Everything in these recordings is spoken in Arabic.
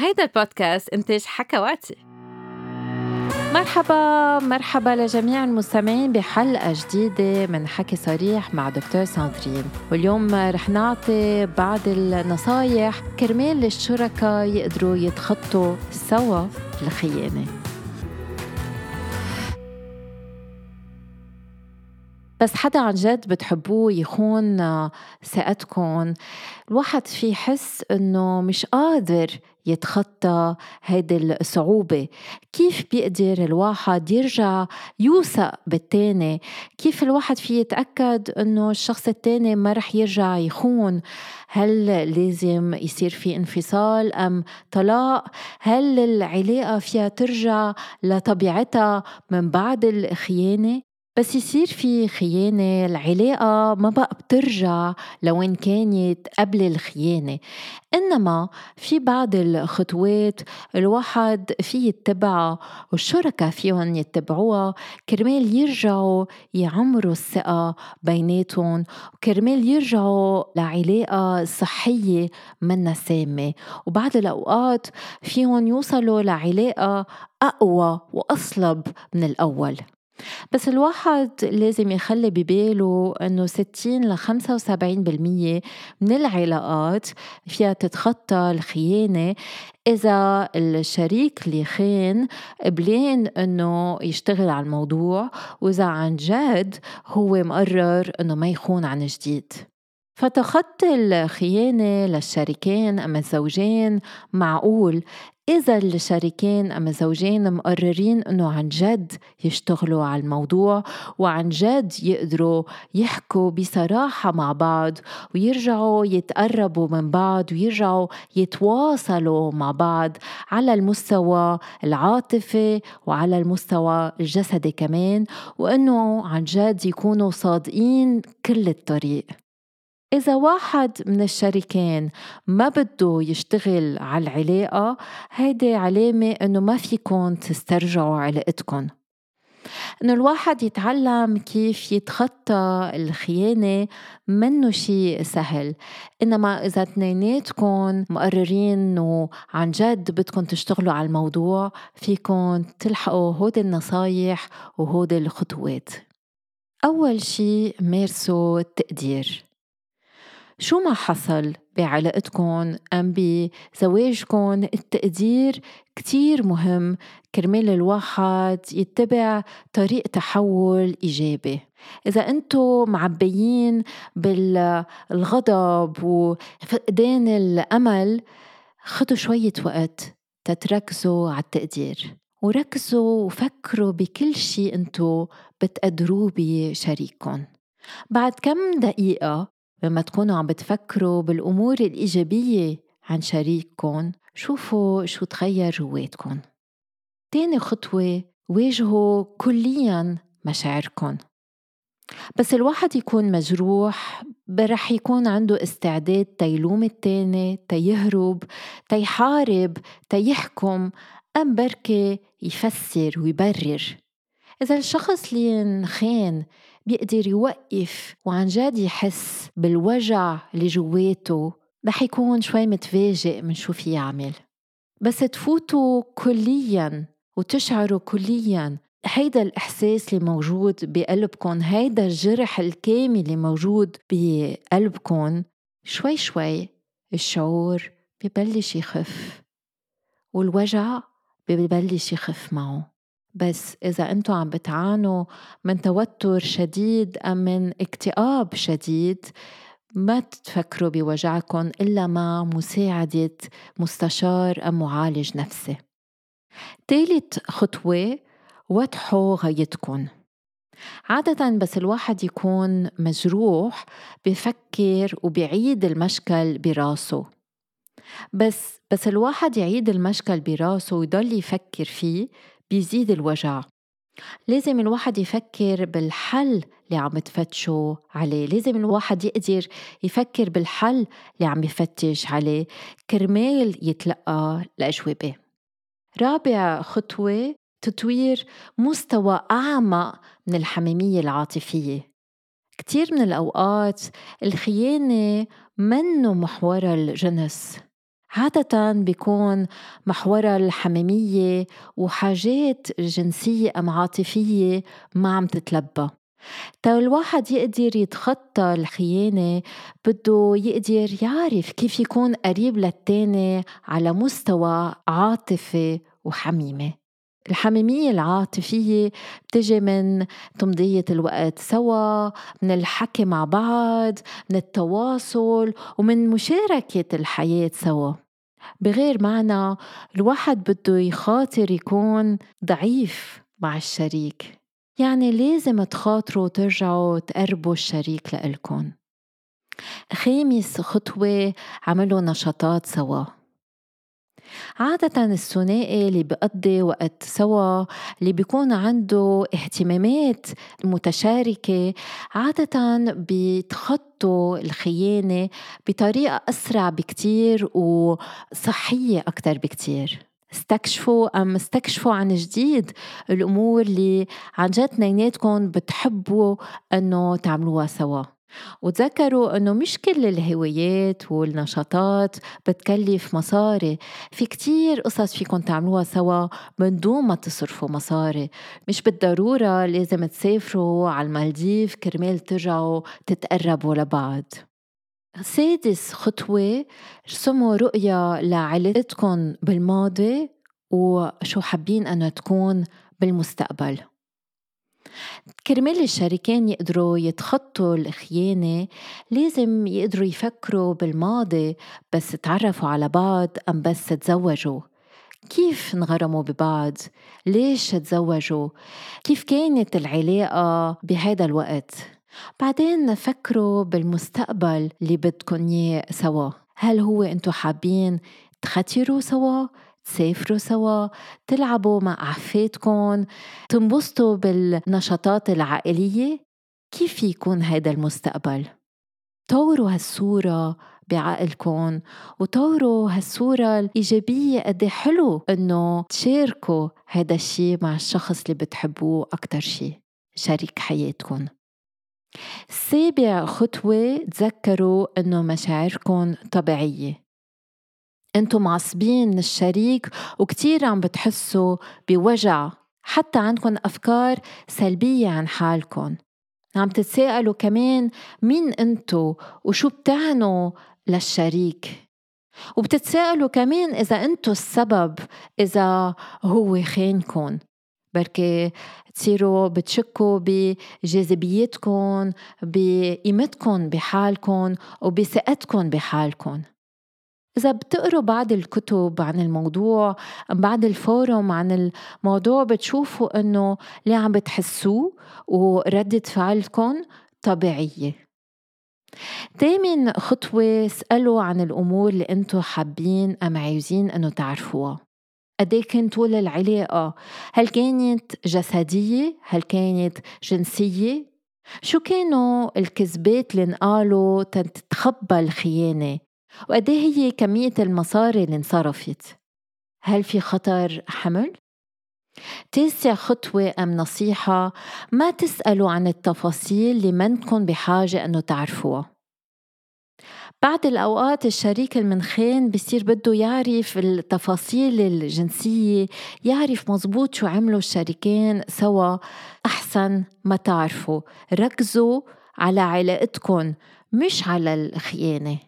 هيدا البودكاست إنتاج حكواتي. مرحبا مرحبا لجميع المستمعين بحلقة جديدة من حكي صريح مع دكتور ساندرين. واليوم رح نعطي بعض النصايح كرمال الشركاء يقدروا يتخطوا سوا الخيانة. بس حدا عن جد بتحبوه يخون ثقتكم الواحد في يحس إنه مش قادر يتخطى هيدي الصعوبة. كيف بيقدر الواحد يرجع يوثق بالتاني؟ كيف الواحد في يتأكد أنه الشخص التاني ما رح يرجع يخون؟ هل لازم يصير في انفصال أم طلاق؟ هل العلاقة فيها ترجع لطبيعتها من بعد الخيانة؟ بس يصير في خيانة العلاقة ما بقى بترجع لوين كانت قبل الخيانة. إنما في بعض الخطوات الواحد في يتبعها والشركة فيهم يتبعوها. كرمال يرجعوا يعمروا الثقة بيناتهم. وكرمال يرجعوا لعلاقة صحية منا سامة. وبعض الأوقات فيهم يوصلوا لعلاقة أقوى وأصلب من الأول. بس الواحد لازم يخلي بباله إنه 60 ل 75% من العلاقات فيها تتخطى الخيانة. إذا الشريك اللي خان قبلين إنه يشتغل على الموضوع وإذا عن جد هو مقرر إنه ما يخون عن جديد. فتخطي الخيانة للشريكين أم الزوجين معقول. إذا الشريكين أم الزوجين مقررين إنه عن جد يشتغلوا على الموضوع وعن جد يقدروا يحكوا بصراحة مع بعض ويرجعوا يتقربوا من بعض ويرجعوا يتواصلوا مع بعض على المستوى العاطفي وعلى المستوى الجسدي كمان وإنه عن جد يكونوا صادقين كل الطريق. إذا واحد من الشريكين ما بده يشتغل على العلاقة هيدي علامة إنه ما فيكن تسترجعوا علاقتكن. إنه الواحد يتعلم كيف يتخطى الخيانة منه شيء سهل. إنما إذا اثنيناتكم مقررين إنه عن جد بدكم تشتغلوا على الموضوع فيكم تلحقوا هودي النصايح وهودي الخطوات. أول شيء مارسوا التقدير. شو ما حصل بعلاقتكم أم بزواجكم التقدير كتير مهم. كرمال الواحد يتبع طريق تحول إيجابي. إذا أنتم معبيين بالغضب وفقدان الأمل خدوا شوية وقت تتركزوا على التقدير. وركزوا وفكروا بكل شيء أنتم بتقدروه بشريككم. بعد كم دقيقة لما تكونوا عم بتفكروا بالأمور الإيجابية عن شريككم شوفوا شو تغير جواتكم. تاني خطوة واجهوا كليا مشاعركم. بس الواحد يكون مجروح رح يكون عنده استعداد تيلوم التاني تيهرب تيحارب تيحكم أم بركة يفسر ويبرر. إذا الشخص اللي انخان بيقدر يوقف وعن جد يحس بالوجع اللي جواته رح يكون شوي متفاجئ من شو في يعمل. بس تفوتوا كليا وتشعروا كليا هيدا الإحساس اللي موجود بقلبكم هيدا الجرح الكامل اللي موجود بقلبكم شوي شوي الشعور ببلش يخف والوجع ببلش يخف معه. بس إذا أنتم عم بتعانوا من توتر شديد أم من اكتئاب شديد ما تفكروا بوجعكم إلا مع مساعدة مستشار أم معالج نفسي. ثالث خطوة وضحوا غايتكم. عادة بس الواحد يكون مجروح بفكر وبيعيد المشكل براسه. بس بس الواحد يعيد المشكل براسه ويضل يفكر فيه بيزيد الوجع. لازم الواحد يفكر بالحل اللي عم تفتشوا عليه. لازم الواحد يقدر يفكر بالحل اللي عم يفتش عليه كرمال يتلقى الأجوبة. رابع خطوة تطوير مستوى أعمق من الحميمية العاطفية. كتير من الأوقات الخيانة منه محورها الجنس. عادة بيكون محورها الحميمية وحاجات جنسية أم عاطفية ما عم تتلبى. تا الواحد يقدر يتخطى الخيانة بده يقدر يعرف كيف يكون قريب للتاني على مستوى عاطفي وحميمة. الحميمية العاطفية بتجي من تمضية الوقت سوا من الحكي مع بعض من التواصل ومن مشاركة الحياة سوا. بغير معنى الواحد بده يخاطر يكون ضعيف مع الشريك. يعني لازم تخاطروا ترجعوا تقربوا الشريك لإلكن خامس خطوة عملوا نشاطات سوا. عادة الثنائي اللي بيقضي وقت سوا اللي بيكون عنده اهتمامات متشاركة عادة بيتخطوا الخيانة بطريقة أسرع بكتير وصحية أكتر بكتير. استكشفوا أم استكشفوا عن جديد الأمور اللي عن جد اثنيناتكم بتحبوا أنه تعملوها سوا. وتذكروا إنه مش كل الهوايات والنشاطات بتكلف مصاري. في كتير قصص فيكم تعملوها سوا من دون ما تصرفوا مصاري. مش بالضرورة لازم تسافروا على المالديف كرمال ترجعوا تتقربوا لبعض. سادس خطوة رسموا رؤية لعلاقتكم بالماضي وشو حابين أنها تكون بالمستقبل. كرمال الشريكين يقدروا يتخطوا الخيانة لازم يقدروا يفكروا بالماضي بس تعرفوا على بعض أم بس تزوجوا كيف انغرموا ببعض؟ ليش تزوجوا؟ كيف كانت العلاقة بهذا الوقت؟ بعدين فكروا بالمستقبل اللي بدكن إياه سوا هل هو إنتو حابين تختروا سوا تسافروا سوا تلعبوا مع أحفادكم تنبسطوا بالنشاطات العائلية كيف يكون هذا المستقبل؟ طوروا هالصورة بعقلكم وطوروا هالصورة الإيجابية قد إيه حلو إنه تشاركوا هذا الشيء مع الشخص اللي بتحبوه أكتر شيء شريك حياتكم سابع خطوة تذكروا إنه مشاعركم طبيعية أنتم معصبين الشريك وكتير عم بتحسوا بوجع حتى عندكم أفكار سلبية عن حالكم. عم تتساءلوا كمان مين انتو وشو بتعنوا للشريك؟ وبتتساءلوا كمان إذا انتو السبب إذا هو خانكن بركي تصيروا بتشكوا بجاذبيتكم بقيمتكم بحالكم وبثقتكم بحالكم. إذا بتقروا بعض الكتب عن الموضوع بعد الفورم عن الموضوع بتشوفوا إنه اللي عم بتحسوه وردة فعلكم طبيعية. دايما خطوة اسألوا عن الأمور اللي أنتوا حابين أم عايزين أنه تعرفوها. قد إيه كان طول العلاقة؟ هل كانت جسدية؟ هل كانت جنسية؟ شو كانوا الكذبات اللي انقالوا تتخبى الخيانة؟ وقد إيه هي كمية المصاري اللي انصرفت؟ هل في خطر حمل؟ تاسع خطوة أم نصيحة؟ ما تسألوا عن التفاصيل اللي منكم بحاجة أنه تعرفوها. بعد الأوقات الشريك المنخان بصير بده يعرف التفاصيل الجنسية يعرف مزبوط شو عملوا الشريكين سوا. أحسن ما تعرفوا ركزوا على علاقتكم مش على الخيانة.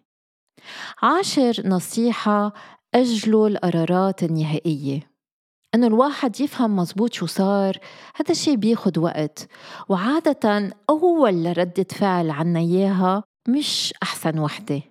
عاشر نصيحة أجلوا القرارات النهائية. إنه الواحد يفهم مزبوط شو صار هذا الشيء بياخد وقت. وعادة أول ردة فعل عنا إياها مش أحسن وحدة.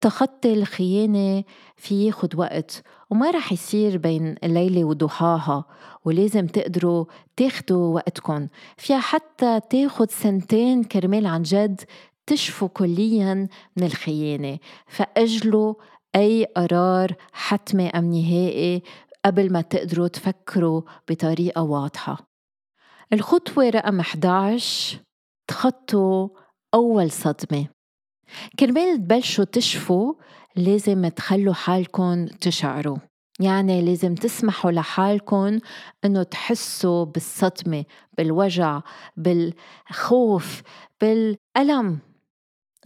تخطي الخيانة في ياخد وقت وما رح يصير بين الليلة وضحاها. ولازم تقدروا تاخدوا وقتكم فيها حتى تاخد سنتين كرمال عن جد تشفوا كليا من الخيانة. فأجلوا أي قرار حتمي أم نهائي قبل ما تقدروا تفكروا بطريقة واضحة. الخطوة رقم 11 تخطوا أول صدمة. كرمال تبلشوا تشفوا لازم تخلوا حالكم تشعروا. يعني لازم تسمحوا لحالكم إنه تحسوا بالصدمة بالوجع بالخوف بالألم.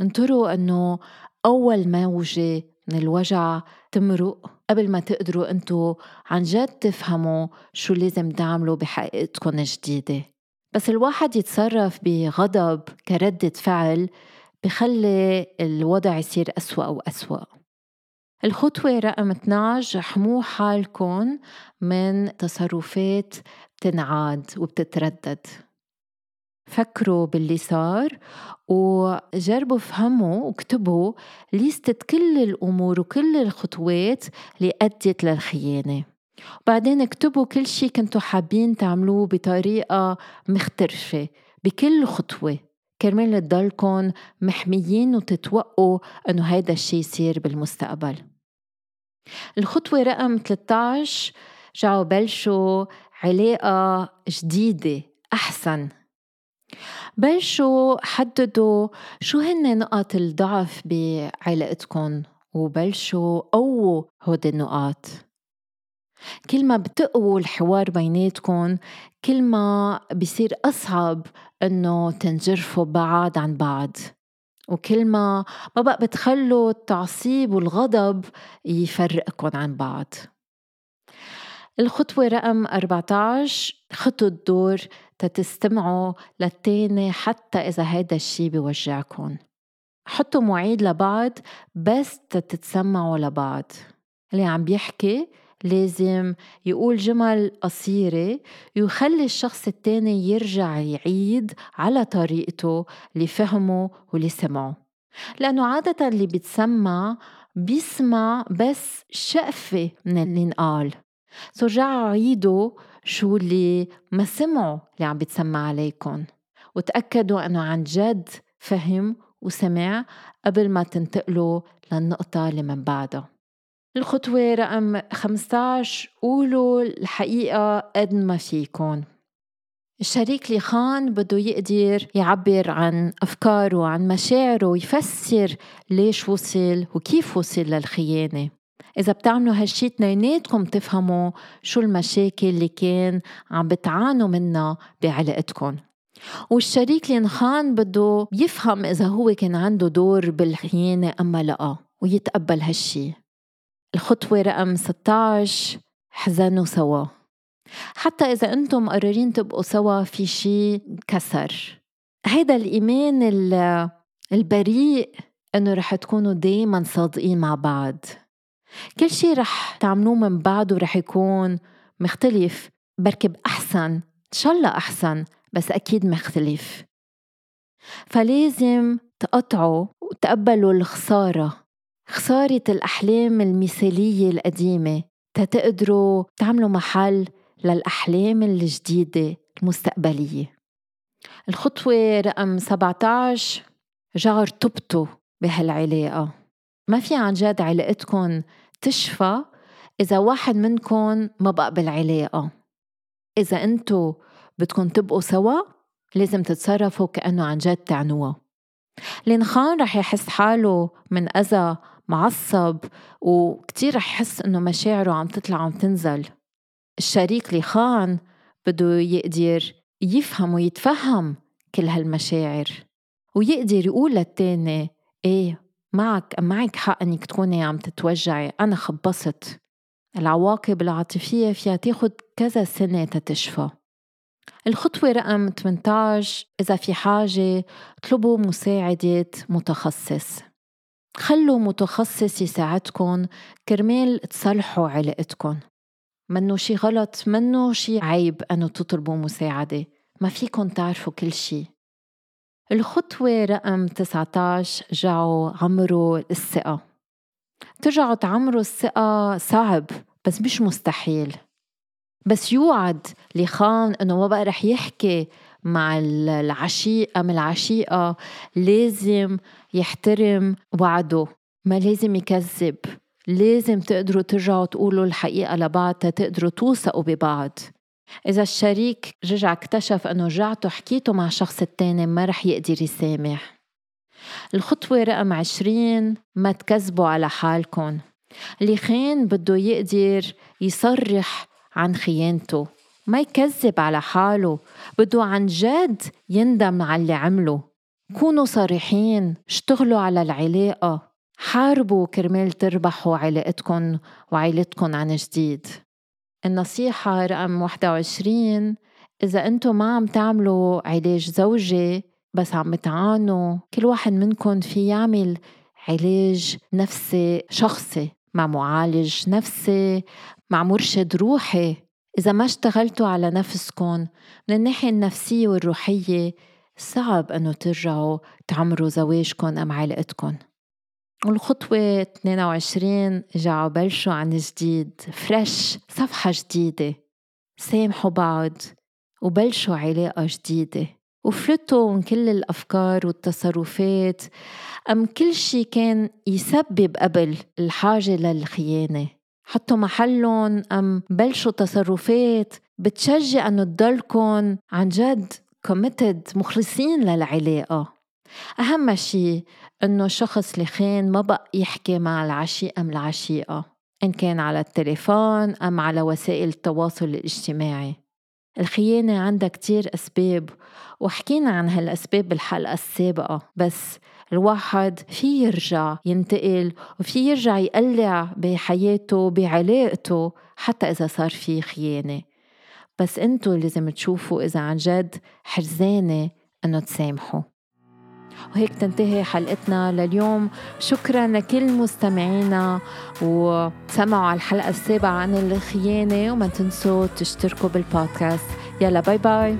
انطروا إنه أول موجة من الوجع تمرق قبل ما تقدروا أنتوا عن جد تفهموا شو لازم تعملوا بحقيقتكم الجديدة بس الواحد يتصرف بغضب كردة فعل بخلي الوضع يصير أسوأ وأسوأ. الخطوة رقم 12 حموا حالكم من تصرفات بتنعاد وبتتردد. فكروا باللي صار وجربوا فهموا واكتبوا ليستة كل الأمور وكل الخطوات اللي أدت للخيانة. وبعدين اكتبوا كل شي كنتوا حابين تعملوه بطريقة مختلفة بكل خطوة. كرمال تضلكن محميين وتتوقوا إنه هيدا الشي يصير بالمستقبل. الخطوة رقم 13 رجعوا بلشوا علاقة جديدة أحسن. بلشوا حددوا؟ شو هن نقط الضعف بعلاقتكم وبلشوا قووا هودي النقاط؟ كل ما بتقووا الحوار بيناتكم كل ما بصير أصعب إنه تنجرفوا بعض عن بعض. وكل ما ما بقى بتخلوا التعصيب والغضب يفرقكم عن بعض. الخطوة رقم 14 خطوا الدور تتستمعوا للتاني حتى إذا هيدا الشي بيوجعكم. حطوا مواعيد لبعض بس تتسمعوا لبعض. اللي عم بيحكي لازم يقول جمل قصيرة ويخلي الشخص التاني يرجع يعيد على طريقته اللي فهمه واللي سمعه. لأنه عادة اللي بيتسمع بيسمع بس شقفة من اللي انقال سو رجعوا عيدوا شو اللي ما سمعوا اللي عم بيتسمع عليكم وتأكدوا أنه عن جد فهم وسمع قبل ما تنتقلوا للنقطة اللي من بعدها. الخطوة رقم 15 قولوا الحقيقة قد ما فيكن. الشريك اللي خان بده يقدر يعبر عن أفكاره عن مشاعره ويفسر ليش وصل وكيف وصل للخيانة. إذا بتعملوا هالشي اثنيناتكم تفهموا شو المشاكل اللي كان عم بتعانوا منها بعلاقتكم. والشريك اللي انخان بده يفهم إذا هو كان عنده دور بالخيانة أما لأ ويتقبل هالشي. الخطوة رقم 16 حزنوا سوا. حتى إذا أنتم مقررين تبقوا سوا في شي كسر. هيدا الإيمان البريء إنه رح تكونوا دايما صادقين مع بعض. كل شي رح تعملوه من بعده رح يكون مختلف بركب أحسن إن شاء الله أحسن بس أكيد مختلف. فلازم تقطعوا وتقبلوا الخسارة. خسارة الأحلام المثالية القديمة تتقدروا تعملوا محل للأحلام الجديدة المستقبلية. الخطوة رقم 17 رجعوا ارتبطوا بهالعلاقة. ما في عن جد علاقتكم تشفى إذا واحد منكم ما بقى بالعلاقة. إذا أنتو بدكم تبقوا سوا لازم تتصرفوا كأنه عن جد تعنوها لين خان رح يحس حاله من أذى معصب وكتير رح يحس إنه مشاعره عم تطلع عم تنزل. الشريك اللي خان بده يقدر يفهم ويتفهم كل هالمشاعر ويقدر يقول للتاني إيه معك معك حق إنك تكوني عم تتوجعي. أنا خبصت. العواقب العاطفية فيها تاخد كذا سنة تتشفى. الخطوة رقم 18 إذا في حاجة اطلبوا مساعدة متخصص. خلوا متخصص يساعدكم كرمال تصلحوا علاقتكم. منه شي غلط منه شي عيب أنه تطلبوا مساعدة. ما فيكن تعرفوا كل شي. الخطوة رقم 19 رجعوا عمروا الثقة. ترجعوا تعمروا الثقة صعب بس مش مستحيل. بس يوعد اللي خان إنه ما بقى رح يحكي مع العشيقة من العشيقة لازم يحترم وعده. ما لازم يكذب. لازم تقدروا ترجعوا تقولوا الحقيقة لبعض تقدروا توثقوا ببعض. إذا الشريك رجع اكتشف أنه رجعتوا حكيتوا مع الشخص التاني ما رح يقدر يسامح. الخطوة رقم عشرين ما تكذبوا على حالكم. اللي خان بده يقدر يصرح عن خيانته ما يكذب على حاله بده عن جد يندم على اللي عمله. كونوا صريحين اشتغلوا على العلاقة حاربوا كرمال تربحوا علاقتكم وعيلتكم عن جديد. النصيحة رقم 21 إذا أنتم ما عم تعملوا علاج زوجي بس عم تعانوا كل واحد منكم في يعمل علاج نفسي شخصي مع معالج نفسي مع مرشد روحي. إذا ما اشتغلتوا على نفسكم من الناحية النفسية والروحية صعب أنه ترجعوا تعمروا زواجكم أم علاقتكم. والخطوة 22 رجعوا بلشوا عن جديد فريش صفحة جديدة سامحوا بعض وبلشوا علاقة جديدة وفلتوا من كل الأفكار والتصرفات أم كل شي كان يسبب قبل الحاجة للخيانة. حطوا محلهم أم بلشوا تصرفات بتشجع أنه تضلكن عن جد كوميتد مخلصين للعلاقة. أهم شي إنه الشخص اللي خان ما بقى يحكي مع العشيق أم العشيقة إن كان على التليفون أم على وسائل التواصل الاجتماعي. الخيانة عندها كتير أسباب وحكينا عن هالأسباب بالحلقة السابقة بس الواحد في يرجع ينتقل وفي يرجع يقلع بحياته بعلاقته حتى إذا صار في خيانة. بس إنتو لازم تشوفوا إذا عن جد حرزانة إنه تسامحوا. وهيك تنتهي حلقتنا لليوم. شكرا لكل مستمعينا وسمعوا على الحلقة السابعة عن الخيانة وما تنسوا تشتركوا بالبودكاست. يلا باي باي.